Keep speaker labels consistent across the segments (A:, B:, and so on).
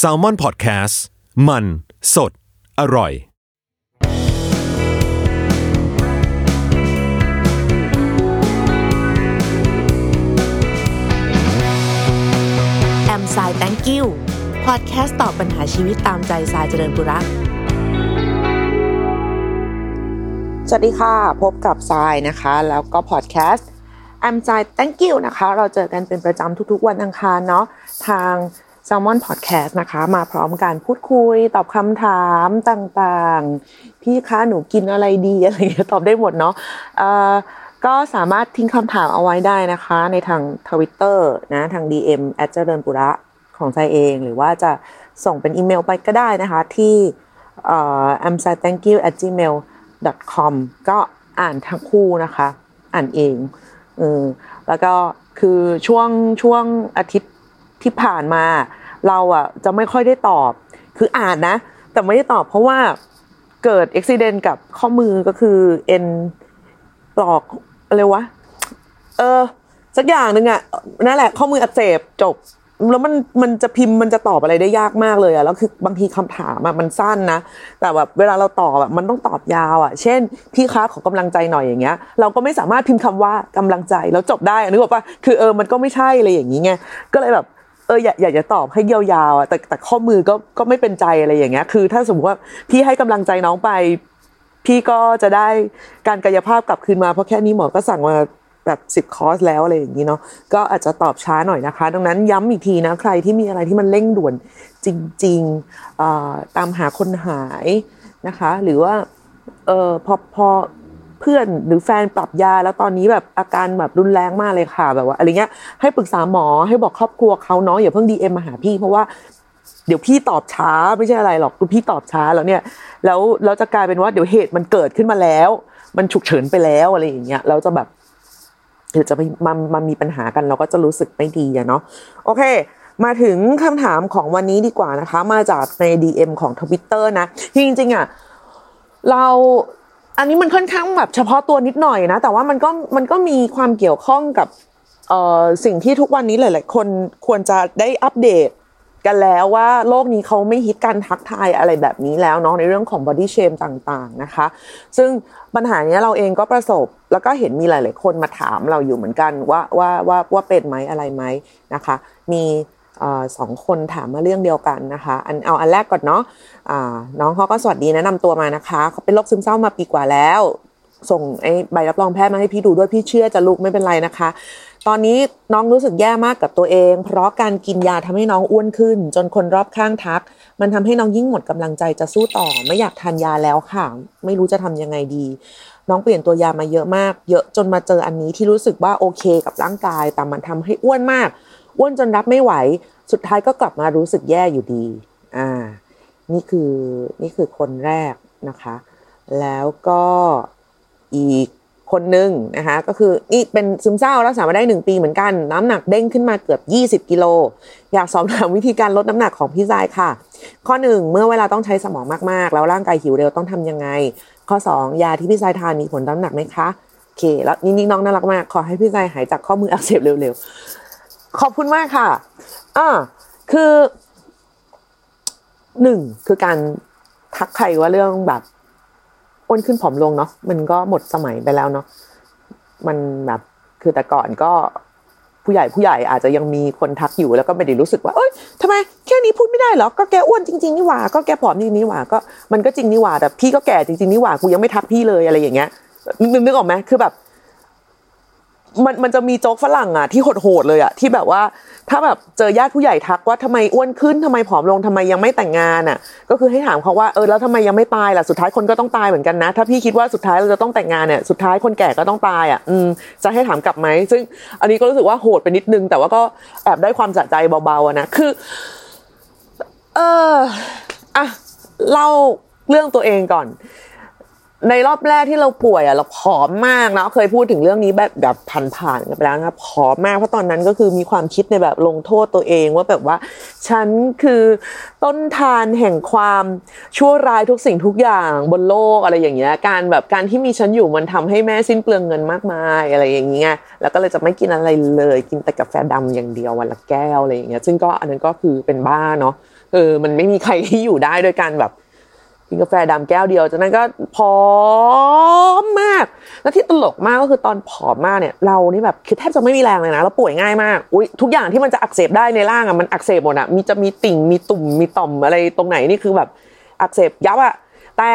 A: s a l ม o n PODCAST มัน สด อร่อย
B: แอมไซแตงกิวพอดแคสต์ตอบปัญหาชีวิตตามใจสายเจริญบุรัก
C: สวัสดีค่ะ พบกับทรายนะคะ แล้วก็พอดแคสต์ I'm ใจ thank you นะคะ เราเจอกันเป็นประจำทุกๆวันอังคารเนาะทาง Salmon Podcast นะคะ มาพร้อมการพูดคุย ตอบคำถามต่างๆ พี่คะหนูกินอะไรดีอะไรอย่างเงี้ยตอบได้หมดเนาะก็สามารถทิ้งคำถามเอาไว้ได้นะคะ ในทางทวิตเตอร์นะทาง DM แอดเจริญปุระของใจเอง หรือว่าจะส่งเป็นอีเมลไปก็ได้นะคะ ที่เอ่อ am s i thank you at gmail com ก็อ่านทั้งคู่นะคะ อ่านเอง เออแล้วก็คือช่วงช่วงอาทิตย์ที่ผ่านมา เราอะจะไม่ค่อยได้ตอบ คืออ่านนะ แต่ไม่ได้ตอบเพราะว่าเกิดอุบิเหตุกับข้อมือก็คือเอ็นปลอกอะไรวะเออสักอย่างหนึ่งอะนั่นแหละข้อมืออักเสบจบ แล้วมันมันจะพิมพ์มันจะตอบอะไรได้ยากมากเลยอะแล้วคือบางทีคำถามอะมันสั้นนะ แต่แบบเวลาเราตอบแบบมันต้องตอบยาวอะเช่น พี่คะขอกำลังใจหน่อยอย่างเงี้ย เราก็ไม่สามารถพิมพ์คำว่ากำลังใจแล้วจบได้อะนึกออกปะคือเออมันก็ไม่ใช่อะไรอย่างงี้ไงก็เลยแบบเอออยากอยากจะตอบให้ยาวๆอะแต่แต่ข้อมือก็ก็ไม่เป็นใจอะไรอย่างเงี้ย คือถ้าสมมติว่าพี่ให้กำลังใจน้องไป พี่ก็จะได้การกายภาพกลับคืนมาเพราะแค่นี้หมอก็สั่งมา แบบสิบคอร์สแล้วอะไรอย่างนี้เนาะก็อาจจะตอบช้าหน่อยนะคะ ดังนั้นย้ำอีกทีนะใครที่มีอะไรที่มันเร่งด่วนจริงๆตามหาคนหายนะคะ หรือว่าเออพอพอเพื่อนหรือแฟนปรับยาแล้วตอนนี้แบบอาการแบบรุนแรงมากเลยค่ะแบบว่าอะไรเงี้ยให้ปรึกษาหมอให้บอกครอบครัวเขาเนาะอย่าเพิ่งดีเอ็มมาหาพี่เพราะว่าเดี๋ยวพี่ตอบช้าไม่ใช่อะไรหรอกคือพี่ตอบช้าแล้วเนี่ยแล้วเราจะกลายเป็นว่าเดี๋ยวเหตุมันเกิดขึ้นมาแล้ว มันฉุกเฉินไปแล้วอะไรอย่างเงี้ยเราจะแบบ หรือจะมามามีปัญหากันเราก็จะรู้สึกไม่ดีอะเนาะโอเค มาถึงคำถามของวันนี้ดีกว่านะคะ มาจากใน DM ของทวิตเตอร์นะจริงๆอะเราอันนี้มันค่อนข้างแบบเฉพาะตัวนิดหน่อยนะ แต่ว่ามันก็มันก็มีความเกี่ยวข้องกับสิ่งที่ทุกวันนี้หลาย ๆ คนควรจะได้อัปเดต กันแล้วว่าโลกนี้เขาไม่ฮิตการทักทายอะไรแบบนี้แล้วเนาะในเรื่องของ body shame ต่างๆนะคะ ซึ่งปัญหานี้เราเองก็ประสบ แล้วก็เห็นมีหลาย ๆ คนมาถามเราอยู่เหมือนกันว่าว่าว่าว่าเป็นไหมอะไรไหมนะคะ มีสองคนถามมาเรื่องเดียวกันนะคะอันเอาอันแรกก่อนเนาะะน้องเขาก็สวัสดีแนะนำตัวมานะคะเขาเป็นโรคซึมเศร้ามาปีกว่าแล้ว ส่งไอ้ใบรับรองแพทย์มาให้พี่ดูด้วยพี่เชื่อจะลูกไม่เป็นไรนะคะ ตอนนี้น้องรู้สึกแย่มากกับตัวเอง เพราะการกินยาทำให้น้องอ้วนขึ้น จนคนรอบข้างทัก มันทำให้น้องยิ่งหมดกำลังใจจะสู้ต่อ ไม่อยากทานยาแล้วค่ะ ไม่รู้จะทำยังไงดี น้องเปลี่ยนตัวยามาเยอะมาก เยอะจนมาเจออันนี้ที่รู้สึกว่าโอเคกับร่างกาย แต่มันทำให้อ้วนมาก อ้วนจนรับไม่ไหว สุดท้ายก็กลับมารู้สึกแย่อยู่ดี อ่า นี่คือนี่คือคนแรกนะคะ แล้วก็อีก คนหนึ่งนะคะก็คือนี่เป็นซึมเศร้ารักษามาได้หนึ่งปีเหมือนกัน น้ำหนักเด้งขึ้นมาเกือบ 20 กิโล อยากสอบถามวิธีการลดน้ำหนักของพี่ทรายค่ะ ข้อหนึ่งเมื่อเวลาต้องใช้สมองมากๆ แล้วร่างกายหิวเร็วต้องทำยังไง ข้อ 2 ยาที่พี่ทรายทานมีผลน้ำหนักไหมคะโอเค แล้วนี่นน้องน่ารักมากขอให้พี่ทรายหายจากข้อมืออักเสบเร็วๆขอบคุณมากค่ะอ่าคือหนึ่งคือการทักใครว่าเรื่องแบบ อ้วนขึ้นผอมลงเนาะมันก็หมดสมัยไปแล้วเนาะมันแบบคือแต่ก่อนก็ผู้ใหญ่ผู้ใหญ่อาจจะยังมีคนทักอยู่แล้วก็ไม่ได้รู้สึกว่า เอ้ยทำไมแค่นี้พูดไม่ได้เหรอ ก็แกอ้วนจริง ๆนี่หว่า ก็แกผอมจริงนี่หว่า ก็มันก็จริงนี่หว่า แต่พี่ก็แก่จริงๆนี่หว่า กูยังไม่ทักพี่เลยอะไรอย่างเงี้ยนึกนึกออกไหมคือแบบ มันมันจะมีโจ๊กฝรั่งอะที่โหดๆเลยอะที่แบบว่า ถ้าแบบเจอญาติผู้ใหญ่ทักว่าทำไมอ้วนขึ้นทำไมผอมลงทำไมยังไม่แต่งงานอะ ก็คือให้ถามเขาว่าเออแล้วทำไมยังไม่ตายล่ะสุดท้ายคนก็ต้องตายเหมือนกันนะ ถ้าพี่คิดว่าสุดท้ายเราจะต้องแต่งงานเนี่ยสุดท้ายคนแก่ก็ต้องตายอะอืมจะให้ถามกลับไหมซึ่งอันนี้ก็รู้สึกว่าโหดไปนิดนึง แต่ว่าก็แอบได้ความสะใจเบาๆนะคือ เอออะเล่าเรื่องตัวเองก่อน ในรอบแรกที่เราป่วยอะเราผอมมากนะเคยพูดถึงเรื่องนี้แบบแบบผ่านๆกันไปแล้วนะผอมมากเพราะตอนนั้นก็คือมีความคิดในแบบลงโทษตัวเองว่าแบบว่า ฉันคือต้นทานแห่งความชั่วร้ายทุกสิ่งทุกอย่างบนโลกอะไรอย่างเงี้ยการแบบการที่มีฉันอยู่มันทำให้แม่สิ้นเปลืองเงินมากมายอะไรอย่างเงี้ยแล้วก็เลยจะไม่กินอะไรเลยกินแต่กาแฟดำอย่างเดียววันละแก้วอะไรอย่างเงี้ยซึ่งก็อันนั้นก็คือเป็นบ้าเนาะเออมันไม่มีใครที่อยู่ได้โดยการแบบ กินกาแฟดำแก้วเดียวจากนั้นก็ผอมมาก แล้วที่ตลกมากก็คือตอนผอมมากเนี่ย เรานี่แบบคือแทบจะไม่มีแรงเลยนะเราป่วยง่ายมากอุ้ยทุกอย่างที่มันจะอักเสบได้ในร่างอะมันอักเสบหมดอะมีจะมีติ่งมีตุ่มมีต่อมอะไรตรงไหนนี่คือแบบอักเสบยับอะแต่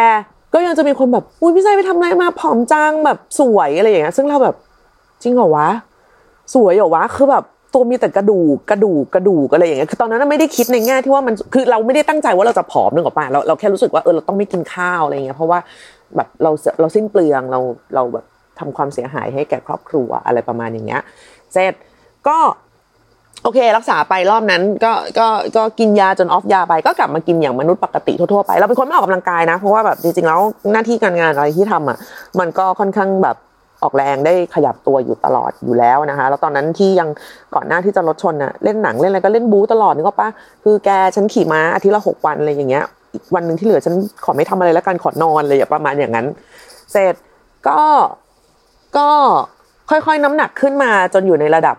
C: ก็ยังจะมีคนแบบอุ้ยพี่ชายไปทำอะไรมาผอมจังแบบสวยอะไรอย่างเงี้ยซึ่งเราแบบจริงเหรอวะ สวยเหรอวะคือแบบ วมีแต่กระดูกกระดูกกระดูกอะไรอย่างเงี้ยคือตอนนั้นไม่ได้คิดในแง่ที่ว่ามันคือเราไม่ได้ตั้งใจว่าเราจะผอมนึกออกป่ะเราเราแค่รู้สึกว่าเออเราต้องไม่กินข้าวอะไรเงี้ยเพราะว่าแบบเราเราสิ้นเปลืองเราเราแบบทำความเสียหายให้แก่ครอบครัวอะไรประมาณอย่างเงี้ยเสร็จก็โอเค รักษาไปรอบนั้นก็ก็ก็กินยาจนออฟยาไปก็กลับมากินอย่างมนุษย์ปกติทั่วๆไปเราเป็นคนไม่ออกกำลังกายนะเพราะว่าแบบจริงๆแล้วหน้าที่การงานอะไรที่ทำอะมันก็ค่อนข้างแบบ ออกแรงได้ขยับตัวอยู่ตลอดอยู่แล้วนะคะ แล้วตอนนั้นที่ยังก่อนหน้าที่จะรถชนน่ะเล่นหนังเล่นอะไรก็เล่นบู๊ตลอดนึกออกปะคือแกฉันขี่ม้าอาทิตย์ละหกวันอะไรอย่างเงี้ยอีกวันหนึ่งที่เหลือฉันขอไม่ทำอะไรแล้วกันขอนอนเลยประมาณอย่างนั้น เสร็จก็ก็ค่อยๆน้ำหนักขึ้นมาจนอยู่ในระดับ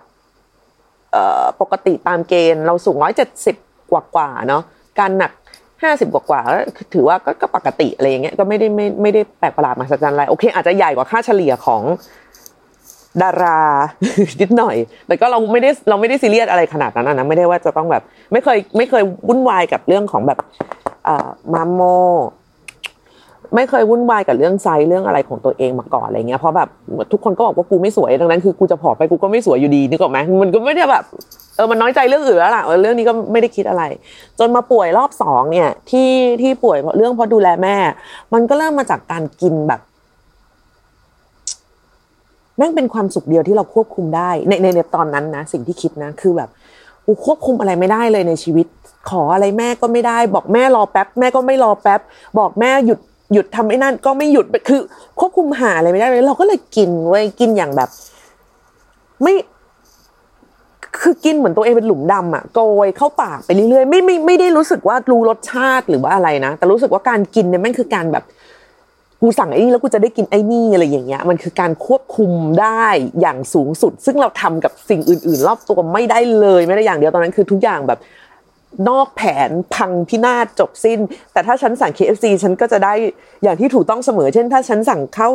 C: ปกติตามเกณฑ์เราสูงร้อยเจ็ดสิบกว่าๆเนาะการหนัก ห้าสิบกว่าๆก็ถือว่าก็ปกติอะไรอย่างเงี้ยก็ไม่ได้ไม่ไม่ได้แปลกประหลาดมหัศจรรย์อะไรโอเค อาจจะใหญ่กว่าค่าเฉลี่ยของดารานิดหน่อย แต่ก็เราไม่ได้เราไม่ได้ซีเรียสอะไรขนาดนั้นนะไม่ได้ว่าจะต้องแบบ ไม่เคยไม่เคยวุ่นวายกับเรื่องของแบบมาโม ไม่เคยวุ่นวายกับเรื่องไซส์เรื่องอะไรของตัวเองมาก่อนอะไรเงี้ยเพราะแบบทุกคนก็บอกว่ากูไม่สวยดังนั้นคือกูจะผอมไปกูก็ไม่สวยอยู่ดีนึกออกไหมมันก็ไม่ได้แบบเออมันน้อยใจเรื่องอื่นแล้วล่ะเรื่องนี้ก็ไม่ได้คิดอะไร จนมาป่วยรอบสองเนี่ยที่ที่ป่วยเรื่องเพราะดูแลแม่ มันก็เริ่มมาจากการกินแบบแม่งเป็นความสุขเดียวที่เราควบคุมได้ในในในตอนนั้นนะ สิ่งที่คิดนะ คือแบบกูควบคุมอะไรไม่ได้เลยในชีวิต ขออะไรแม่ก็ไม่ได้ บอกแม่รอแป๊บ แม่ก็ไม่รอแป๊บ บอกแม่หยุด หยุดทำไอ้นั่นก็ไม่หยุดคือควบคุมหาอะไรไม่ได้เลยเราก็เลยกินเว้ยกินอย่างแบบ ไม่ คือกินเหมือนตัวเองเป็นหลุมดำอะโกยเข้าปากไปเรื่อยๆไม่ไม่ไม่ได้รู้สึกว่ารู้รสชาติหรือว่าอะไรนะแต่รู้สึกว่าการกินเนี่ยมันคือการแบบกูสั่งไอ้นี่แล้วกูจะได้กินไอ้นี่อะไรอย่างเงี้ย มันคือการควบคุมได้อย่างสูงสุด ซึ่งเราทำกับสิ่งอื่น ๆ รอบตัวไม่ได้เลยไม่ได้อย่างเดียวตอนนั้นคือทุกอย่างแบบ นอกแผนพังพินาศจบสิ้น แต่ถ้าฉันสั่ง KFC ฉันก็จะได้อย่างที่ถูกต้องเสมอ เช่น ถ้าฉันสั่งข้าว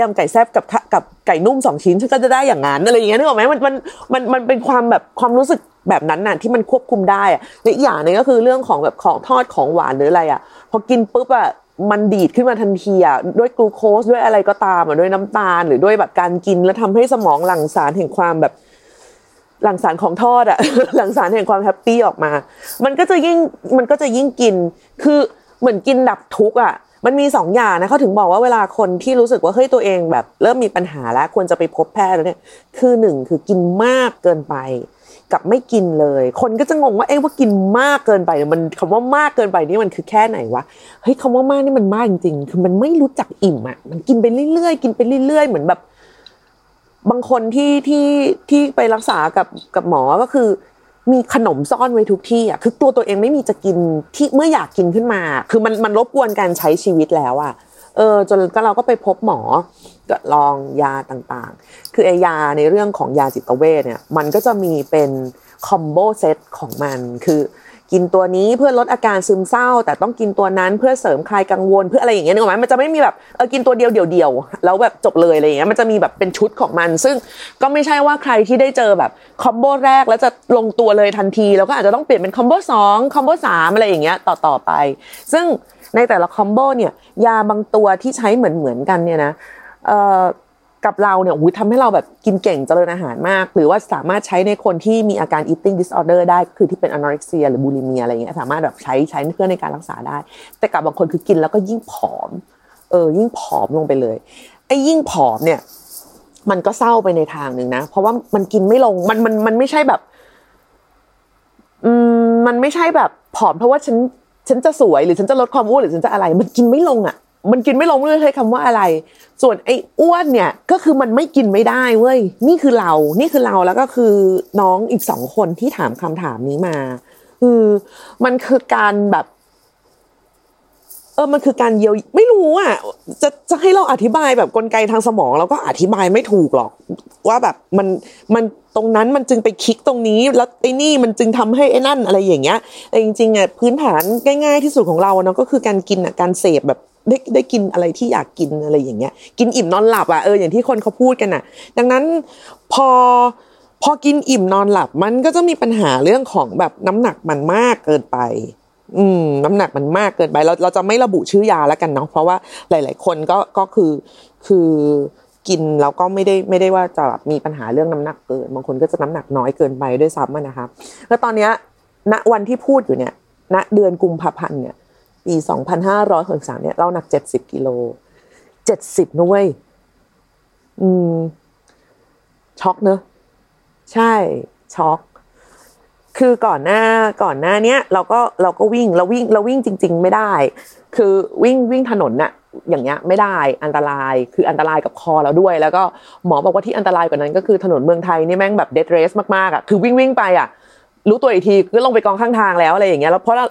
C: ยำไก่แซ่บกับกับไก่นุ่มสองชิ้นฉันก็จะได้อย่างนั้นอะไรอย่างเงี้ยนึกออกไหมมันมันมันมันเป็นความแบบความรู้สึกแบบนั้นน่ะที่มันควบคุมได้อะและอีกอย่างนึงก็คือเรื่องของแบบของทอดของหวานหรืออะไรอะพอกินปุ๊บอะมันดีดขึ้นมาทันทีอะด้วยกลูโคสด้วยอะไรก็ตามอะด้วยน้ำตาล หรือด้วยแบบการกินแล้วทำให้สมองหลั่งสารแห่งความแบบ หลังสารของทอดอะหลังสารแห่งความแฮปปี้ออกมา มันก็จะยิ่งมันก็จะยิ่งกิน คือเหมือนกินดับทุกข์อะมันมีสองอย่างนะเขาถึงบอกว่าเวลาคนที่รู้สึกว่าเฮ้ยตัวเองแบบเริ่มมีปัญหาแล้วควรจะไปพบแพทย์แล้วเนี่ย คือหนึ่งคือกินมากเกินไป กับไม่กินเลย คนก็จะงงว่าเอ๊ะว่ากินมากเกินไปเนี่ยมันคำว่ามากเกินไปนี่มันคือแค่ไหนวะเฮ้ยคำว่ามากนี่มันมากจริงๆ คือมันไม่รู้จักอิ่มอะมันกินไปเรื่อยๆ กินไปเรื่อยๆ เหมือนแบบ บางคนที่ที่ที่ไปรักษากับกับหมอก็คือ มีขนมซ่อนไว้ทุกที่อะคือตัวตัวเองไม่มีจะกินที่เมื่ออยากกินขึ้นมา คือมันมันรบกวนการใช้ชีวิตแล้วอะเออจนก็เราก็ไปพบหมอก็ลองยาต่างๆ คือไอยาในเรื่องของยาจิตเวชเนี่ยมันก็จะมีเป็นคอมโบเซตของมันคือ กินตัวนี้เพื่อลดอาการซึมเศร้า แต่ต้องกินตัวนั้นเพื่อเสริมคลายกังวลเพื่ออะไรอย่างเงี้ยนึกออกไหมมันจะไม่มีแบบเออกินตัวเดียวเดียวเดียวแล้วแบบจบเลยอะไรอย่างเงี้ยมันจะมีแบบเป็นชุดของมัน ซึ่งก็ไม่ใช่ว่าใครที่ได้เจอแบบคอมโบแรกแล้วจะลงตัวเลยทันที แล้วก็อาจจะต้องเปลี่ยนเป็นคอมโบสองคอมโบสามอะไรอย่างเงี้ยต่อต่อไป ซึ่งในแต่ละคอมโบเนี่ยยาบางตัวที่ใช้เหมือนเหมือนกันเนี่ยนะเอ่อ กับเราเนี่ยอุ้ยทำให้เราแบบกินเก่งเจริญอาหารมาก หรือว่าสามารถใช้ในคนที่มีอาการ eating disorder ได้คือที่เป็น anorexia หรือ bulimia อะไรเงี้ยสามารถแบบใช้ใช้เพื่อในการรักษาได้ แต่กับบางคนคือกินแล้วก็ยิ่งผอม เออ ยิ่งผอมลงไปเลยไอ้ยิ่งผอมเนี่ย มันก็เศร้าไปในทางหนึ่งนะ เพราะว่ามันกินไม่ลงมันมันมันไม่ใช่แบบ อืมมันไม่ใช่แบบผอมเพราะว่าฉันฉันจะสวยหรือฉันจะลดความอ้วนหรือฉันจะอะไร มันกินไม่ลงอะ มันกินไม่ลงเลยใช้คำว่าอะไร ส่วนไอ้อ้วนเนี่ยก็คือมันไม่กินไม่ได้เว้ย นี่คือเรา นี่คือเราแล้วก็คือน้องอีกสองคนที่ถามคำถามนี้มา คือมันคือการแบบ เออ มันคือการเยียวไม่รู้อะ จะจะให้เราอธิบายแบบกลไกทางสมองเราก็อธิบายไม่ถูกหรอก ว่าแบบมันมันตรงนั้นมันจึงไปคลิกตรงนี้แล้วไอ้นี่มันจึงทำให้ไอ้นั่นอะไรอย่างเงี้ยแต่จริงๆอะพื้นฐานง่าย ๆที่สุดของเราเนาะก็คือการกินอะการเสพแบบ ได้ได้กินอะไรที่อยากกินอะไรอย่างเงี้ย กินอิ่มนอนหลับอะเอออย่างที่คนเขาพูดกันอะดังนั้นพอพอกินอิ่มนอนหลับมันก็จะมีปัญหาเรื่องของแบบน้ำหนักมันมากเกินไป อืม น้ำหนักมันมากเกินไป เราเราจะไม่ระบุชื่อยาแล้วกันเนาะเพราะว่าหลาย ๆ คนก็ก็คือคือกินแล้วก็ไม่ได้ไม่ได้ว่าจะแบบมีปัญหาเรื่องน้ำหนักเกินบางคนก็จะน้ำหนักน้อยเกินไปด้วยซ้ำนะคะแล้วตอนเนี้ยณวันที่พูดอยู่เนี่ยณเดือนกุมภาพันธ์เนี่ย ปีสองพันห้าร้อยหกสามเนี่ยเราหนักเจ็ดสิบกิโลเจ็ดสิบนุ้ยอืมช็อกเนอะใช่ช็อกคือก่อนหน้าก่อนหน้าเนี้ยเราก็เราก็วิ่งเราวิ่งเราวิ่งจริง ๆ ไม่ได้ คือวิ่งวิ่งถนนน่ะอย่างเงี้ยไม่ได้อันตรายคืออันตรายกับคอเราด้วย แล้วก็หมอบอกว่าที่อันตรายกว่านั้นก็คือถนนเมืองไทยนี่แม่งแบบ death race มากๆอะคือวิ่งวิ่งไปอะรู้ตัวอีกทีก็ลงไปกองข้างทางแล้วอะไรอย่างเงี้ยแล้วเพราะเรา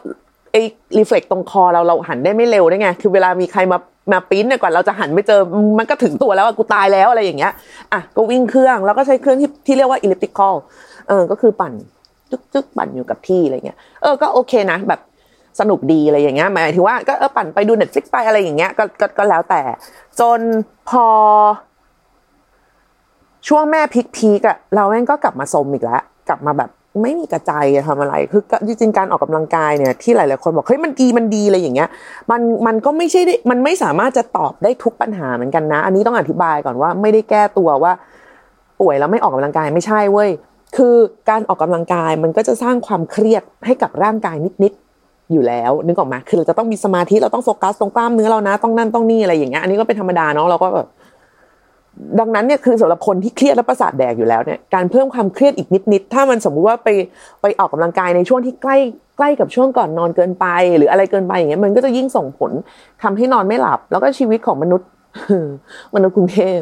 C: ไอ้ reflex ตรงคอเราเราหันได้ไม่เร็วได้ไง คือเวลามีใครมามาปิ้นเนี่ยก่อนเราจะหันไม่เจอมันก็ถึงตัวแล้วอะกูตายแล้วอะไรอย่างเงี้ยอะก็วิ่งเครื่องแล้วก็ใช้เครื่องที่ที่เรียกว่า elliptical เออก็คือปั่นจึ๊กจึ๊กปั่นอยู่กับที่อะไรเงี้ยเออก็โอเคนะแบบสนุกดีอะไรอย่างเงี้ยหมายถึงว่าก็เออปั่นไปดู Netflix ไปอะไรอย่างเงี้ยก็ก็ก็แล้วแต่ จนพอ ช่วงแม่พีคพีกอะเราแม่งก็กลับมาสมอีกแล้ว กลับมาแบบ ไม่มีกระจจะทำอะไร คือจริงๆการออกกำลังกายเนี่ยที่หลายๆคนบอกเฮ้ยมันดีมันดีอะไรอย่างเงี้ย มันมันก็ไม่ใช่มันไม่สามารถจะตอบได้ทุกปัญหาเหมือนกันนะ อันนี้ต้องอธิบายก่อนว่าไม่ได้แก้ตัวว่า ป่วยแล้วไม่ออกกำลังกายไม่ใช่เว้ย คือการออกกำลังกายมันก็จะสร้างความเครียดให้กับร่างกายนิดๆอยู่แล้วนึกออกไหมคือเราจะต้องมีสมาธิเราต้องโฟกัสตรงกล้ามเนื้อเรานะต้องนั่นต้องนี่อะไรอย่างเงี้ยอันนี้ก็เป็นธรรมดาเนาะเราก็แบบ ดังนั้นเนี่ยคือสำหรับคนที่เครียดและประสาทแดกอยู่แล้วเนี่ยการเพิ่มความเครียดอีกนิดๆถ้ามันสมมุติว่าไปไปออกกำลังกายในช่วงที่ใกล้ใกล้กับช่วงก่อนนอนเกินไป หรืออะไรเกินไปอย่างเงี้ยมันก็จะยิ่งส่งผลทำให้นอนไม่หลับ แล้วก็ชีวิตของมนุษย์มนุษย์กรุงเทพ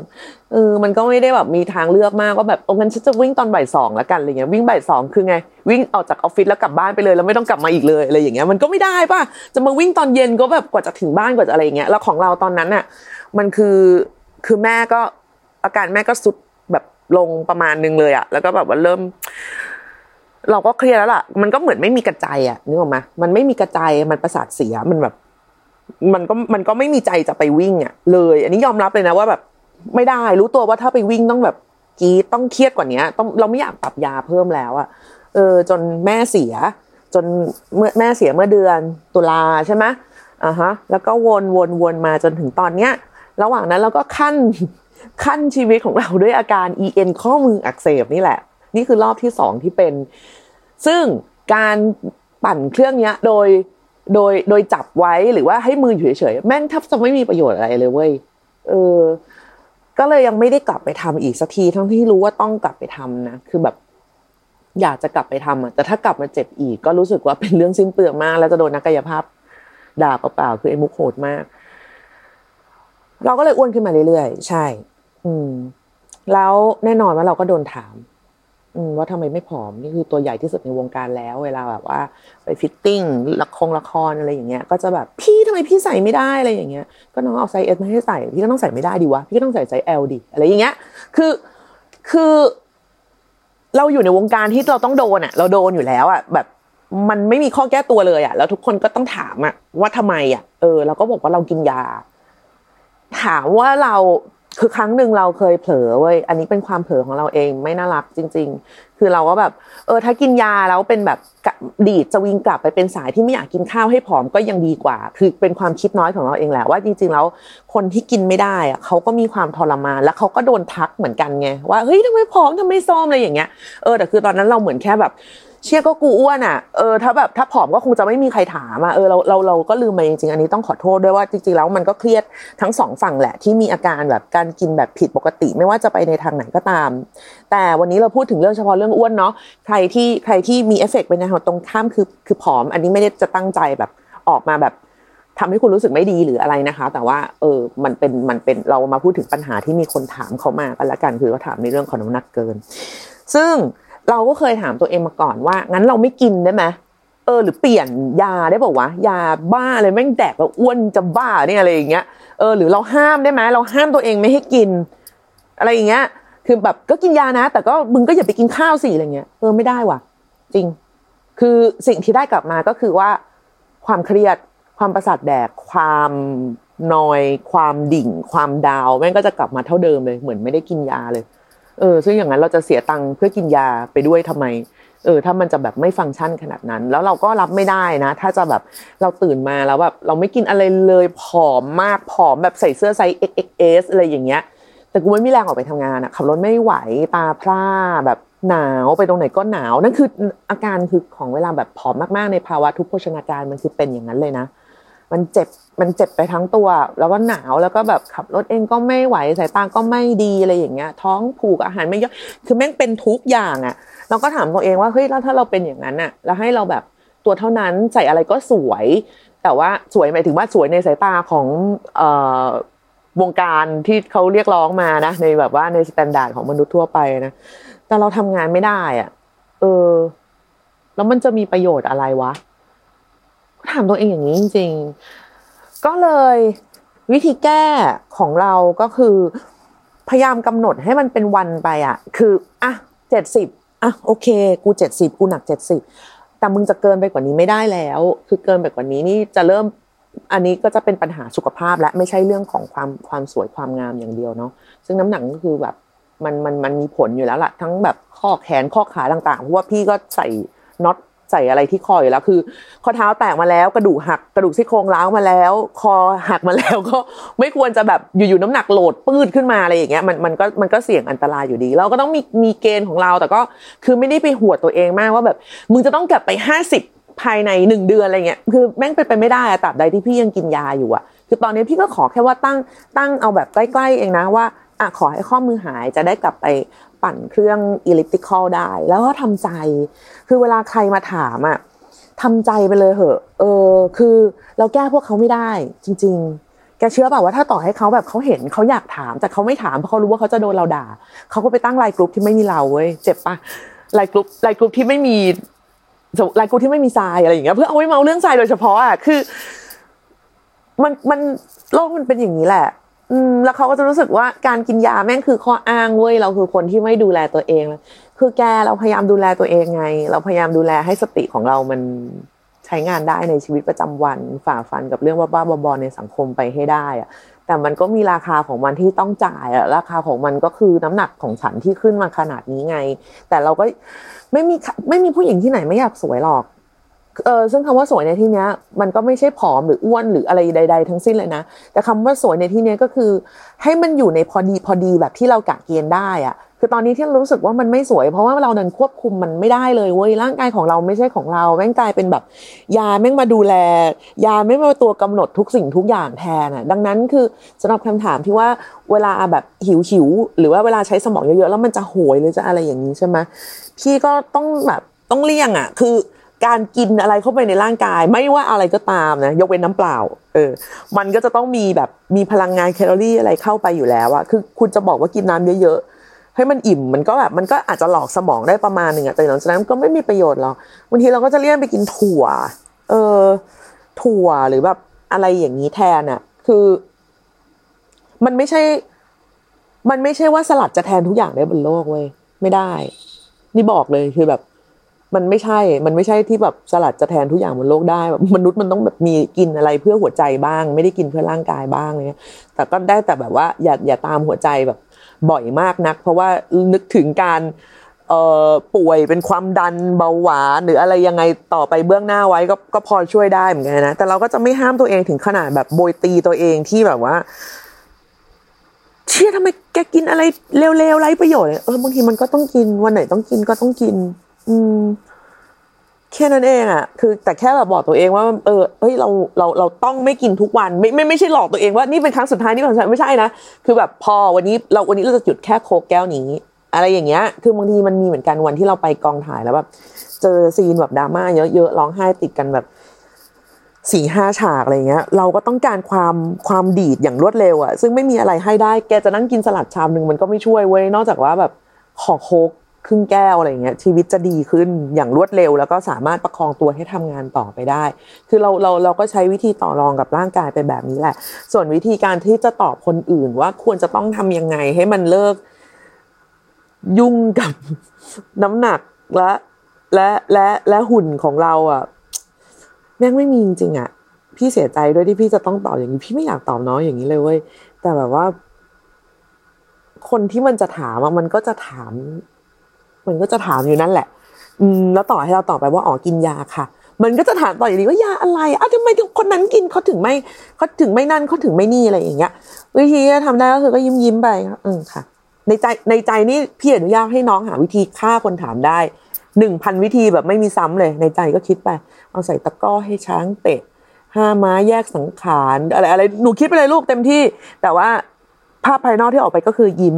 C: เออมันก็ไม่ได้แบบมีทางเลือกมากว่าแบบโอ้งั้นฉันจะวิ่งตอนบ่ายสองแล้วกันอะไรเงี้ยวิ่งบ่ายสองคือไง วิ่งออกจากออฟฟิศแล้วกลับบ้านไปเลยแล้วไม่ต้องกลับมาอีกเลยอะไรอย่างเงี้ยมันก็ไม่ได้ป่ะจะมาวิ่งตอนเย็นก็แบบกว่าจะถึงบ้านกว่าจะอะไรเงี้ยแล้วของเราตอนนั้นอะมันคือคือแม่ก็ อาการแม่ก็สุดแบบลงประมาณนึงเลยอะแล้วก็แบบว่าเริ่ม เราก็เครียดแล้วล่ะ มันก็เหมือนไม่มีกระจายอะนึกออกไหมมันไม่มีกระจายมันประสาทเสียมันแบบ มันก็มันก็ไม่มีใจจะไปวิ่งอะเลย อันนี้ยอมรับเลยนะว่าแบบ ไม่ได้รู้ตัวว่าถ้าไปวิ่งต้องแบบกีต้องเครียดกว่านี้ต้องเราไม่อยากปรับยาเพิ่มแล้วอะเออ จนแม่เสีย จนเมื่อแม่เสียเมื่อเดือนตุลาใช่ไหมอ่าฮะ แล้วก็วนวนวนมาจนถึงตอนเนี้ย ระหว่างนั้นเราก็ขั้น ขั้นชีวิตของเราด้วยอาการ EN ข้อมืออักเสบนี่แหละ นี่คือรอบที่สองที่เป็น ซึ่งการปั่นเครื่องนี้โดยโดยโดยจับไว้หรือว่าให้มืออยู่เฉยๆแม่งแทบจะไม่มีประโยชน์อะไรเลยเว้ยเออ ก็เลยยังไม่ได้กลับไปทำอีกสักทีทั้งที่รู้ว่าต้องกลับไปทำนะคือแบบ อยากจะกลับไปทำอะแต่ถ้ากลับมาเจ็บอีก ก็รู้สึกว่าเป็นเรื่องสิ้นเปลืองมาก แล้วจะโดนนักกายภาพด่าเปล่าๆคือไอ้มุกโหดมาก เราก็เลยอ้วนขึ้นมาเรื่อยๆ ใช่ อืม แล้วแน่นอนว่าเราก็โดนถาม อืม ว่าทำไมไม่ผอม นี่คือตัวใหญ่ที่สุดในวงการแล้ว เวลาแบบว่า ไป fitting ละครละครอะไรอย่างเงี้ย ก็จะแบบพี่ทำไมพี่ใส่ไม่ได้อะไรอย่างเงี้ย ก็น้องเอาไซส์ S มาให้ใส่ พี่ก็ต้องใส่ไม่ได้ดิวะ พี่ก็ต้องใส่ไซส์ L ดิอะไรอย่างเงี้ย คือ คือ เราอยู่ในวงการที่เราต้องโดนอะ เราโดนอยู่แล้วอะ แบบมันไม่มีข้อแก้ตัวเลยอะ แล้วทุกคนก็ต้องถามอะว่าทำไมอะ เออ เราก็บอกว่าเรากินยา ถามว่าเราคือครั้งหนึ่งเราเคยเผลอเว้ยอันนี้เป็นความเผลอของเราเองไม่น่ารักจริง ๆ คือเราก็แบบ เออถ้ากินยาแล้วเป็นแบบดีดจะวิ่งกลับไปเป็นสายที่ไม่อยากกินข้าวให้ผอมก็ยังดีกว่า คือเป็นความคิดน้อยของเราเองแหละว่าจริงๆแล้วคนที่กินไม่ได้อะเขาก็มีความทรมานแล้วเขาก็โดนทักเหมือนกันไงว่าเฮ้ยทำไมผอมทำไมซมอะไรอย่างเงี้ยเออแต่คือตอนนั้นเราเหมือนแค่แบบ เชื่อก็กูอ้วนอะเออถ้าแบบถ้าผอมก็คงจะไม่มีใครถามอะเออเราเราเราก็ลืมไปจริงๆอันนี้ต้องขอโทษด้วยว่าจริงๆแล้วมันก็เครียดทั้งสองฝั่งแหละที่มีอาการแบบการกินแบบผิดปกติ ไม่ว่าจะไปในทางไหนก็ตาม แต่วันนี้เราพูดถึงเรื่องเฉพาะเรื่องอ้วนเนาะใครที่ใครที่มีเอฟเฟกต์ไปในทางตรงข้ามคือคือผอม อันนี้ไม่ได้จะตั้งใจแบบออกมาแบบทำให้คุณรู้สึกไม่ดีหรืออะไรนะคะ แต่ว่าเออมันเป็นมันเป็นเรามาพูดถึงปัญหาที่มีคนถามเขามากันละกันคือเขาถามในเรื่องของน้ำหนักเกิน ซึ่ง เราก็เคยถามตัวเองมาก่อนว่า งั้นเราไม่กินได้ไหมเออหรือเปลี่ยนยาได้บอกว่ายาบ้าอะไรแม่งแดกแล้วอ้วนจะบ้าเนี่ยอะไรอย่างเงี้ยเออหรือเราห้ามได้ไหมเราห้ามตัวเองไม่ให้กิน อะไรอย่างเงี้ย คือแบบก็กินยานะ แต่ก็มึงก็อย่าไปกินข้าวสิอะไรเงี้ยเออไม่ได้ว่ะ จริง คือสิ่งที่ได้กลับมาก็คือว่า ความเครียดความประสาทแดกความนอย ความดิ่ง ความดาวแม่งก็จะกลับมาเท่าเดิมเลย เหมือนไม่ได้กินยาเลย เออซึ่งอย่างนั้นเราจะเสียตังค์เพื่อกินยาไปด้วยทำไม เออ ถ้ามันจะแบบไม่ฟังก์ชันขนาดนั้น แล้วเราก็รับไม่ได้นะ ถ้าจะแบบเราตื่นมาแล้วแบบเราไม่กินอะไรเลยผอมมากผอมแบบใส่เสื้อไซส์ XXS อะไรอย่างเงี้ย แต่กูไม่มีแรงออกไปทำงานอะขับรถไม่ไหวตาพร่าแบบหนาวไปตรงไหนก็หนาวนั่นคืออาการคือของเวลาแบบผอมมากๆในภาวะทุกโภชนาการมันคือเป็นอย่างนั้นเลยนะ มันเจ็บ มันเจ็บไปทั้งตัว แล้วก็หนาวแล้วก็แบบขับรถเองก็ไม่ไหวสายตาก็ไม่ดีอะไรอย่างเงี้ย ท้องผูกอาหารไม่ย่อยคือแม่งเป็นทุกอย่างอะเราก็ถามตัวเองว่าเฮ้ยแล้วถ้าเราเป็นอย่างนั้นอะแล้วให้เราแบบตัวเท่านั้นใส่อะไรก็สวย แต่ว่าสวยหมายถึงว่าสวยในสายตาของเอ่อวงการที่เขาเรียกร้องมานะในแบบว่าใน standard ของมนุษย์ทั่วไปนะแต่เราทำงานไม่ได้อะเออ แล้วมันจะมีประโยชน์อะไรวะถามตัวเองอย่างนี้จริงๆ ก็เลยวิธีแก้ของเราก็คือ พยายามกำหนดให้มันเป็นวันไปอะ คืออะเจ็ดสิบอะโอเค กูเจ็ดสิบกูหนักเจ็ดสิบแต่มึงจะเกินไปกว่านี้ไม่ได้แล้ว คือเกินไปกว่านี้นี่จะเริ่มอันนี้ก็จะเป็นปัญหาสุขภาพและไม่ใช่เรื่องของความความสวยความงามอย่างเดียวเนาะซึ่งน้ำหนักก็คือแบบมันมันมันมีผลอยู่แล้วล่ะทั้งแบบข้อแขนข้อขาต่างๆเพราะว่าพี่ก็ใส่น็อต ใส่อะไรที่คออยู่แล้ว คือข้อเท้าแตกมาแล้วกระดูกหักกระดูกซี่โครงร้าวมาแล้ว คอหักมาแล้วก็ไม่ควรจะแบบอยู่ๆน้ำหนักโหลดปืดขึ้นมาอะไรอย่างเงี้ยมันมันก็มันก็เสี่ยงอันตรายอยู่ดี เราก็ต้องมีมีเกณฑ์ของเราแต่ก็คือไม่ได้ไปหวดตัวเองมากว่าแบบมึงจะต้องกลับไปห้าสิบภายในหนึ่งเดือนอะไรเงี้ยคือแม่งเป็นไปไม่ได้อะตราบใดที่พี่ยังกินยาอยู่อะคือตอนนี้พี่ก็ขอแค่ว่าตั้งตั้งเอาแบบใกล้ๆเองนะว่าอะขอให้ข้อมือหายจะได้กลับไป ปั่นเครื่องอิเล็กทริคอลได้ แล้วก็ทำใจ คือเวลาใครมาถามอะทำใจไปเลยเหอะ เออ คือเราแก้พวกเขาไม่ได้ จริง ๆ แกเชื่อเปล่าว่าถ้าต่อให้เขาแบบเขาเห็นเขาอยากถาม แต่เขาไม่ถามเพราะเขารู้ว่าเขาจะโดนเราด่าเขาก็ไปตั้งไลน์กลุ่มที่ไม่มีเราเว้ยเจ็บปะไลน์กลุ่มไลน์กลุ่มที่ไม่มีไลน์กลุ่มที่ไม่มีทรายอะไรอย่างเงี้ยเพื่อเอาไว้เมาเรื่องทรายโดยเฉพาะอะคือ มันมันโลกมันเป็นอย่างนี้แหละ อืมแล้วเขาก็จะรู้สึกว่าการกินยาแม่งคือข้ออ้างเว้ยเราคือคนที่ไม่ดูแลตัวเองเลยคือแกเราพยายามดูแลตัวเองไง เราพยายามดูแลให้สติของเรามันใช้งานได้ในชีวิตประจำวันฝ่าฟันกับเรื่องบ้าๆบอๆในสังคมไปให้ได้อะแต่มันก็มีราคาของมันที่ต้องจ่ายอะราคาของมันก็คือน้ำหนักของฉันที่ขึ้นมาขนาดนี้ไง แต่เราก็ไม่มีไม่มีผู้หญิงที่ไหนไม่อยากสวยหรอก เออซึ่งคำว่าสวยในที่เนี้ยมันก็ไม่ใช่ผอมหรืออ้วนหรืออะไรใด ๆ ทั้งสิ้นเลยนะ แต่คำว่าสวยในที่เนี้ยก็คือ ให้มันอยู่ในพอดีพอดีแบบที่เรากะเกณฑ์ได้อะคือตอนนี้ที่รารู้สึกว่ามันไม่สวย เพราะว่าเราเดินควบคุมมันไม่ได้เลยเว้ยร่างกายของเราไม่ใช่ของเราแม่งกลายเป็นแบบ ยาแม่งมาดูแล ยาไม่มาตัวกำหนดทุกสิ่งทุกอย่างแทนอะดังนั้นคือสำหรับคำถามที่ว่าเวลาแบบหิวหิวหรือว่าเวลาใช้สมองเยอะๆแล้วมันจะโหยหรือจะอะไรอย่างนี้ใช่ไหมพี่ก็ต้องแบบต้องเลี่ยงอะ คือ การกินอะไรเข้าไปในร่างกาย ไม่ว่าอะไรก็ตามนะ ยกเว้นน้ำเปล่า เออ มันก็จะต้องมีแบบมีพลังงานแคลอรี่อะไรเข้าไปอยู่แล้วอะคือคุณจะบอกว่ากินน้ำเยอะๆให้มันอิ่มมันก็แบบมันก็อาจจะหลอกสมองได้ประมาณหนึ่งอะแต่หลังจากนั้นก็ไม่มีประโยชน์หรอกบางทีเราก็จะเลี่ยนไปกินถั่ว เออ ถั่วหรือแบบอะไรอย่างนี้แทนอะคือ มันไม่ใช่ มันไม่ใช่ว่าสลัดจะแทนทุกอย่างได้บนโลกเว้ยไม่ได้ นี่บอกเลยคือแบบ มันไม่ใช่ มันไม่ใช่ที่แบบสลัดจะแทนทุกอย่างบนโลกได้แบบมนุษย์มันต้องแบบมีกินอะไรเพื่อหัวใจบ้าง ไม่ได้กินเพื่อร่างกายบ้างเลยแต่ก็ได้แต่แบบว่าอย่าอย่าตามหัวใจแบบบ่อยมากนัก เพราะว่านึกถึงการเอ่อป่วยเป็นความดันเบาหวานหรืออะไรยังไงต่อไปเบื้องหน้าไว้ก็ก็พอช่วยได้เหมือนกันนะแต่เราก็จะไม่ห้ามตัวเองถึงขนาดแบบโบยตีตัวเองที่แบบว่าเชื่อทำไมแกกินอะไรเร็วๆไร้ประโยชน์เออบางทีมันก็ต้องกินวันไหนต้องกินก็ต้องกิน อืมแค่นั้นเองอะ คือ แต่แค่แบบบอกตัวเองว่า เออเฮ้ยเราเราเราต้องไม่กินทุกวัน ไม่ไม่ไม่ใช่หลอกตัวเองว่านี่เป็นครั้งสุดท้ายนี่เป็นครั้งสุดท้ายไม่ใช่นะคือแบบพอวันนี้เราวันนี้เราจะหยุดแค่โคกแก้วนี้ อะไรอย่างเงี้ย คือบางทีมันมีเหมือนกันวันที่เราไปกองถ่ายแล้วแบบเจอซีนแบบดราม่าเยอะๆร้องไห้ติดกันแบบสี่ห้าฉากอะไรเงี้ย เราก็ต้องการความความดีดอย่างรวดเร็วอะซึ่งไม่มีอะไรให้ได้แกจะนั่งกินสลัดชามหนึ่งมันก็ไม่ช่วยเว้ยนอกจากว่าแบบขอโคก ครึ่งแก้วอะไรเงี้ยชีวิตจะดีขึ้นอย่างรวดเร็ว แล้วก็สามารถประคองตัวให้ทำงานต่อไปได้ คือเราเราเราก็ใช้วิธีต่อรองกับร่างกายไปแบบนี้แหละ ส่วนวิธีการที่จะตอบคนอื่นว่าควรจะต้องทำยังไงให้มันเลิก ยุ่งกับน้ำหนักและและและและหุ่นของเราอะแม่งไม่มีจริงอะพี่เสียใจด้วยที่พี่จะต้องตอบอย่างนี้ พี่ไม่อยากตอบน้อยอย่างนี้เลยเว้ยแต่แบบว่า คนที่มันจะถามอะมันก็จะถาม มันก็จะถามอยู่นั่นแหละ อืมแล้วต่อให้เราตอบไปว่าอ๋อกินยาค่ะ มันก็จะถามต่ออย่างนี้ว่ายาอะไรอะทำไมคนนั้นกินเขาถึงไม่เขาถึงไม่นั่นเขาถึงไม่นี่อะไรอย่างเงี้ยวิธีที่ทำได้ก็คือก็ยิ้มยิ้มๆไปอืมค่ะ ในใจในใจนี่พี่อนุญาตให้น้องหาวิธีฆ่าคนถามได้หนึ่งพันวิธีแบบไม่มีซ้ำเลย ในใจก็คิดไป เอาใส่ตะก้อให้ช้างเตะห้าม้าแยกสังขารอะไรอะไรหนูคิดไปเลยลูกเต็มที่ แต่ว่าภาพภายนอกที่ออกไปก็คือยิ้ม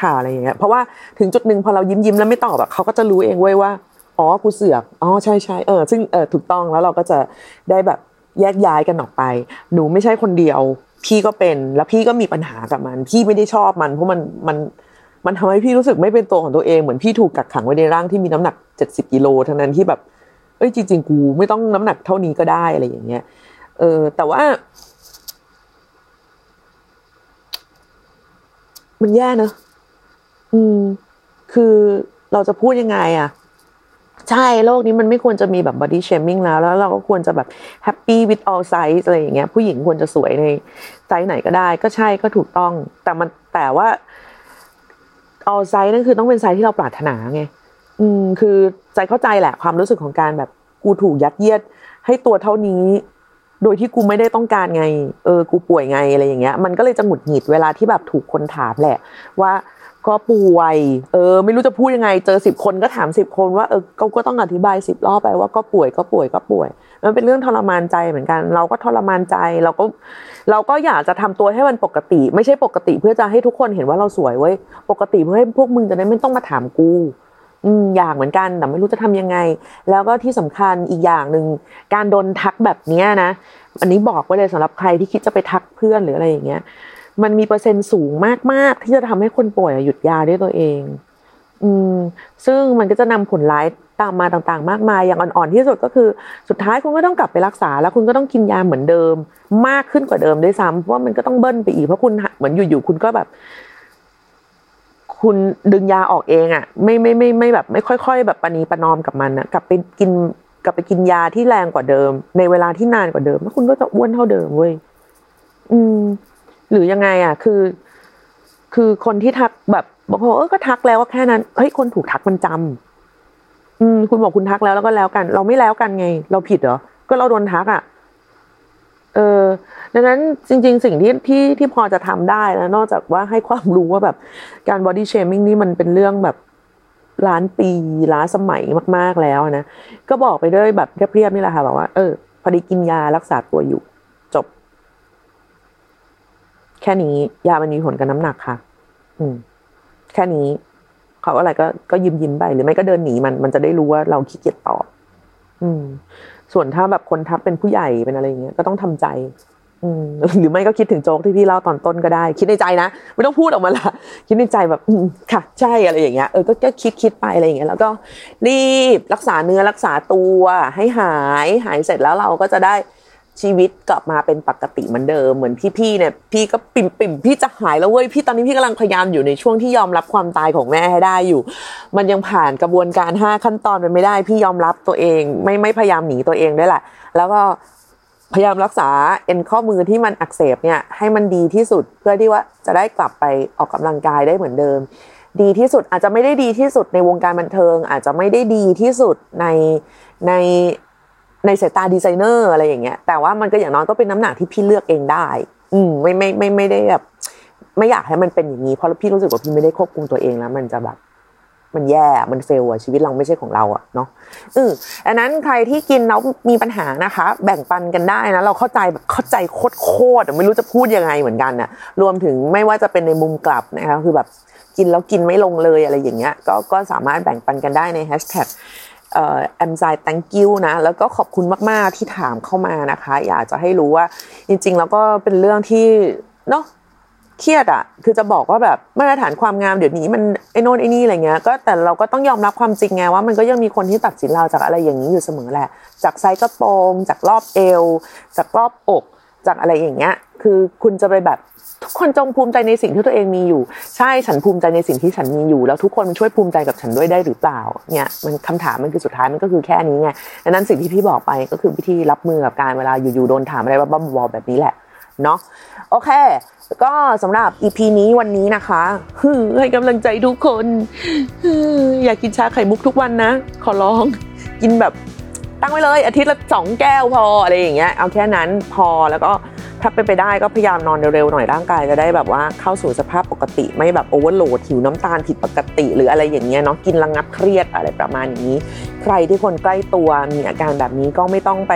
C: ค่ะอะไรอย่างเงี้ยเพราะว่าถึงจุดหนึ่งพอเรายิ้มยิ้มแล้วไม่ตอบแบบเขาก็จะรู้เองเว้ยว่าอ๋อกูเสือกอ๋อใช่ใช่เออซึ่งเออถูกต้องแล้วเราก็จะได้แบบแยกย้ายกันออกไป หนูไม่ใช่คนเดียว พี่ก็เป็นแล้วพี่ก็มีปัญหากับมัน พี่ไม่ได้ชอบมันเพราะมันมันมันทำให้พี่รู้สึกไม่เป็นตัวของตัวเองเหมือนพี่ถูกกักขังไว้ในร่างที่มีน้ำหนักเจ็ดสิบกิโลทั้งนั้นที่แบบเอ้ยจริง ๆ กูไม่ต้องน้ำหนักเท่านี้ก็ได้อะไรอย่างเงี้ย เออ แต่ว่า มันแย่เนอะ อืม คือเราจะพูดยังไงอะ ใช่โลกนี้มันไม่ควรจะมีแบบ body shaming แล้ว แล้วเราก็ควรจะแบบ happy with all size อะไรอย่างเงี้ย ผู้หญิงควรจะสวยในไซส์ไหนก็ได้ ก็ใช่ก็ถูกต้อง แต่มันแต่ว่า all size นั่นคือต้องเป็นไซส์ที่เราปรารถนาไง อืม คือใจเข้าใจแหละความรู้สึกของการแบบกูถูกยัดเยียดให้ตัวเท่านี้โดยที่กูไม่ได้ต้องการไง เออ กูป่วยไงอะไรอย่างเงี้ย มันก็เลยจะหงุดหงิดเวลาที่แบบถูกคนถามแหละ ว่า ก็ป่วย เออ ไม่รู้จะพูดยังไง เจอสิบคนก็ถามสิบคนว่าเออก็ก็ต้องอธิบายสิบรอบไปว่าก็ป่วยก็ป่วยก็ป่วย มันเป็นเรื่องทรมานใจเหมือนกัน เราก็ทรมานใจเราก็ เราก็อยากจะทำตัวให้มันปกติ ไม่ใช่ปกติเพื่อจะให้ทุกคนเห็นว่าเราสวยเว้ยปกติเพื่อให้พวกมึงจะได้ไม่ต้องมาถามกูอืมอยากเหมือนกันแต่ไม่รู้จะทำยังไง แล้วก็ที่สำคัญอีกอย่างหนึ่งการโดนทักแบบเนี้ยนะ อันนี้บอกไว้เลยสำหรับใครที่คิดจะไปทักเพื่อนหรืออะไรอย่างเงี้ย มันมีเปอร์เซ็นต์สูงมาก ๆ ที่จะทำให้คนป่วยหยุดยาด้วยตัวเอง อืม ซึ่งมันก็จะนำผลร้ายตามมาต่างๆ มากมาย อย่างอ่อนๆที่สุดก็คือ สุดท้ายคุณก็ต้องกลับไปรักษา แล้วคุณก็ต้องกินยาเหมือนเดิม มากขึ้นกว่าเดิมด้วยซ้ำเพราะมันก็ต้องเบิ้ลไปอีกเพราะคุณเหมือนอยู่ๆคุณก็แบบ คุณดึงยาออกเองอะ่ะ ไม่ไม่ไม่ไม่แบบ ไม่ค่อยๆ แบบปณีประนอมกับมันอะกลับไปกินกลับไปกินยาที่แรงกว่าเดิม ในเวลาที่นานกว่าเดิมแล้วคุณก็จะอ้วนเท่าเดิมเว้ยอืม หรือยังไงอะ คือ คือคนที่ทักแบบบอกว่าเออก็ทักแล้วว่าแค่นั้นเฮ้ยคนถูกทักมันจำอืม คุณบอกคุณทักแล้วแล้วก็แล้วกัน เราไม่แล้วกันไง เราผิดเหรอก็เราโดนทักอะเออดังนั้นจริง ๆ สิ่งที่ที่ที่พอจะทำได้นะนอกจากว่าให้ความรู้ว่าแบบ การบอดี้เชมิ่งนี่มันเป็นเรื่องแบบล้านปีล้าสมัยมาก ๆแล้วนะ ก็บอกไปด้วยแบบเรียบๆนี่แหละค่ะบอกว่าเออพอดีกินยารักษาตัวอยู่ จบ แค่นี้ยามันมีผลกับน้ำหนักค่ะ อืม แค่นี้เขาอะไรก็ก็ยิ้มยิ้มไปหรือไม่ก็เดินหนีมันมันจะได้รู้ว่าเราขี้เกียจตอบอืม ส่วนถ้าแบบคนทักเป็นผู้ใหญ่เป็นอะไรเงี้ยก็ต้องทำใจ อืมหรือไม่ก็คิดถึงโจ๊กที่พี่เล่าตอนต้นก็ได้ คิดในใจนะไม่ต้องพูดออกมาละคิดในใจแบบอืมค่ะ ใช่อะไรอย่างเงี้ยเออก็ก็คิดคิดไปอะไรอย่างเงี้ยแล้วก็รีบรักษาเนื้อรักษาตัวให้หายหายเสร็จแล้วเราก็จะได้ ชีวิตกลับมาเป็นปกติเหมือนเดิมเหมือนพี่ๆเนี่ยพี่ก็ปิ่มปิ่มๆพี่จะหายแล้วเว้ยพี่ตอนนี้พี่กำลังพยายามอยู่ในช่วงที่ยอมรับความตายของแม่ให้ได้อยู่ มันยังผ่านกระบวนการห้าขั้นตอนไปไม่ได้ พี่ยอมรับตัวเอง ไม่ไม่พยายามหนีตัวเองด้วยแหละแล้วก็พยายามรักษาเอ็นข้อมือที่มันอักเสบเนี่ยให้มันดีที่สุดเพื่อที่ว่าจะได้กลับไปออกกำลังกายได้เหมือนเดิม ดีที่สุดอาจจะไม่ได้ดีที่สุดในวงการบันเทิง อาจจะไม่ได้ดีที่สุดในใน ในสายตาดีไซเนอร์อะไรอย่างเงี้ยแต่ว่ามันก็อย่างน้อยก็เป็นน้ำหนักที่พี่เลือกเองได้ อืมไม่ไม่ไม่ไม่ได้แบบไม่อยากให้มันเป็นอย่างนี้เพราะพี่รู้สึกว่าพี่ไม่ได้ควบคุมตัวเองแล้วมันจะแบบมันแย่ มัน fail อะชีวิตเราไม่ใช่ของเราอะเนาะอืออันนั้นใครที่กินแล้วมีปัญหานะคะ แบ่งปันกันได้นะ เราเข้าใจแบบเข้าใจโคตรโคตรไม่รู้จะพูดยังไงเหมือนกันอะรวมถึงไม่ว่าจะเป็นในมุมกลับนะคะ คือแบบกินแล้วกินไม่ลงเลยอะไรอย่างเงี้ย ก็ก็สามารถแบ่งปันกันได้ในแฮชแท็ก เอ่อ am s i thank you นะ แล้วก็ขอบคุณมาก ๆ ที่ถามเข้ามานะคะ อยากจะให้รู้ว่า จริง ๆ แล้วก็เป็นเรื่องที่เนาะเครียดอะคือจะบอกว่าแบบมาตรฐานความงามเดี๋ยวนี้มันไอ้โน่นไอ้นี่อะไรเงี้ย ก็แต่เราก็ต้องยอมรับความจริงไงว่ามันก็ยังมีคนที่ตัดสินเราจากอะไรอย่างนี้อยู่เสมอแหละ จากไซส์กระโปรง จากรอบเอว จากรอบอก จากอะไรอย่างเงี้ย คือคุณจะไปแบบทุกคนจงภูมิใจในสิ่งที่ตัวเองมีอยู่ ใช่ฉันภูมิใจในสิ่งที่ฉันมีอยู่ แล้วทุกคนมันช่วยภูมิใจกับฉันด้วยได้หรือเปล่า เนี่ยมันคำถามมันคือสุดท้ายมันก็คือแค่นี้ไงดังนั้นสิ่งที่พี่บอกไปก็คือวิธีรับมือกับการเวลาอยู่ๆโดนถามอะไรบ้าบอแบบนี้แหละเนาะโอเค ก็สำหรับ EP นี้วันนี้นะคะให้กำลังใจทุกคนออยากกินชาไข่มุกทุกวันนะ ขอร้องกินแบบ ตั้งไว้เลยอาทิตย์ละสองแก้วพออะไรอย่างเงี้ยเอาแค่นั้นพอแล้วก็ถ้าเป็นไปได้ก็พยายามนอนเร็วๆหน่อยร่างกายจะได้แบบว่าเข้าสู่สภาพปกติ ไม่แบบโอเวอร์โหลดหิวน้ำตาลผิดปกติ หรืออะไรอย่างเงี้ยเนาะกินระงับเครียดอะไรประมาณนี้ ใครที่คนใกล้ตัวมีอาการแบบนี้ก็ไม่ต้องไป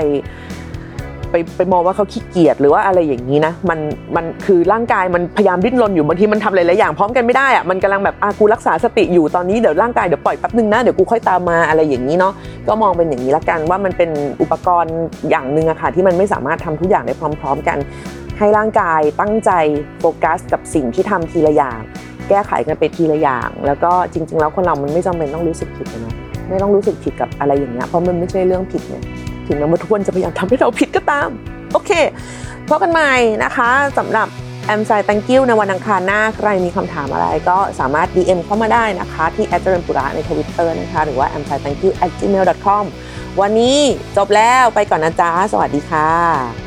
C: ไปไปมองว่าเขาขี้เกียจหรือว่าอะไรอย่างนี้นะมันมันคือร่างกายมันพยายามดิ้นรนอยู่บางทีมันทำหลายๆอย่างพร้อมกันไม่ได้อะมันกำลังแบบอากูรักษาสติอยู่ตอนนี้เดี๋ยวร่างกายเดี๋ยวปล่อยแป๊บนึงนะเดี๋ยวกูค่อยตามมาอะไรอย่างนี้เนาะก็มองเป็นอย่างนี้ละกันว่ามันเป็นอุปกรณ์อย่างหนึ่งอะค่ะที่มันไม่สามารถทำทุกอย่างได้พร้อม ๆ กัน ให้ร่างกายตั้งใจโฟกัส กับสิ่งที่ทำทีละอย่าง แก้ไขกันไปทีละอย่าง แล้วก็จริง ๆ แล้วคนเรามันไม่จำเป็นต้องรู้สึกผิดนะไม่ต้องรู้สึกผิดกับอะไรอย่างเงี้ยเพราะมันไม่ใช่เรื่องผิดเนี่ย ถึงแม้ว่าทุกคนจะพยายามทำให้เราผิดก็ตาม โอเคพบกันใหม่นะคะสำหรับแอมไซตังกิ้วในวันอังคารหน้าใครมีคำถามอะไรก็สามารถ DM เข้ามาได้นะคะ ที่แอดเจริญปุระในทวิตเตอร์นะคะ หรือว่าแอมไซตังกิ้ว at gmail com วันนี้จบแล้วไปก่อนนะจ๊ะ สวัสดีค่ะ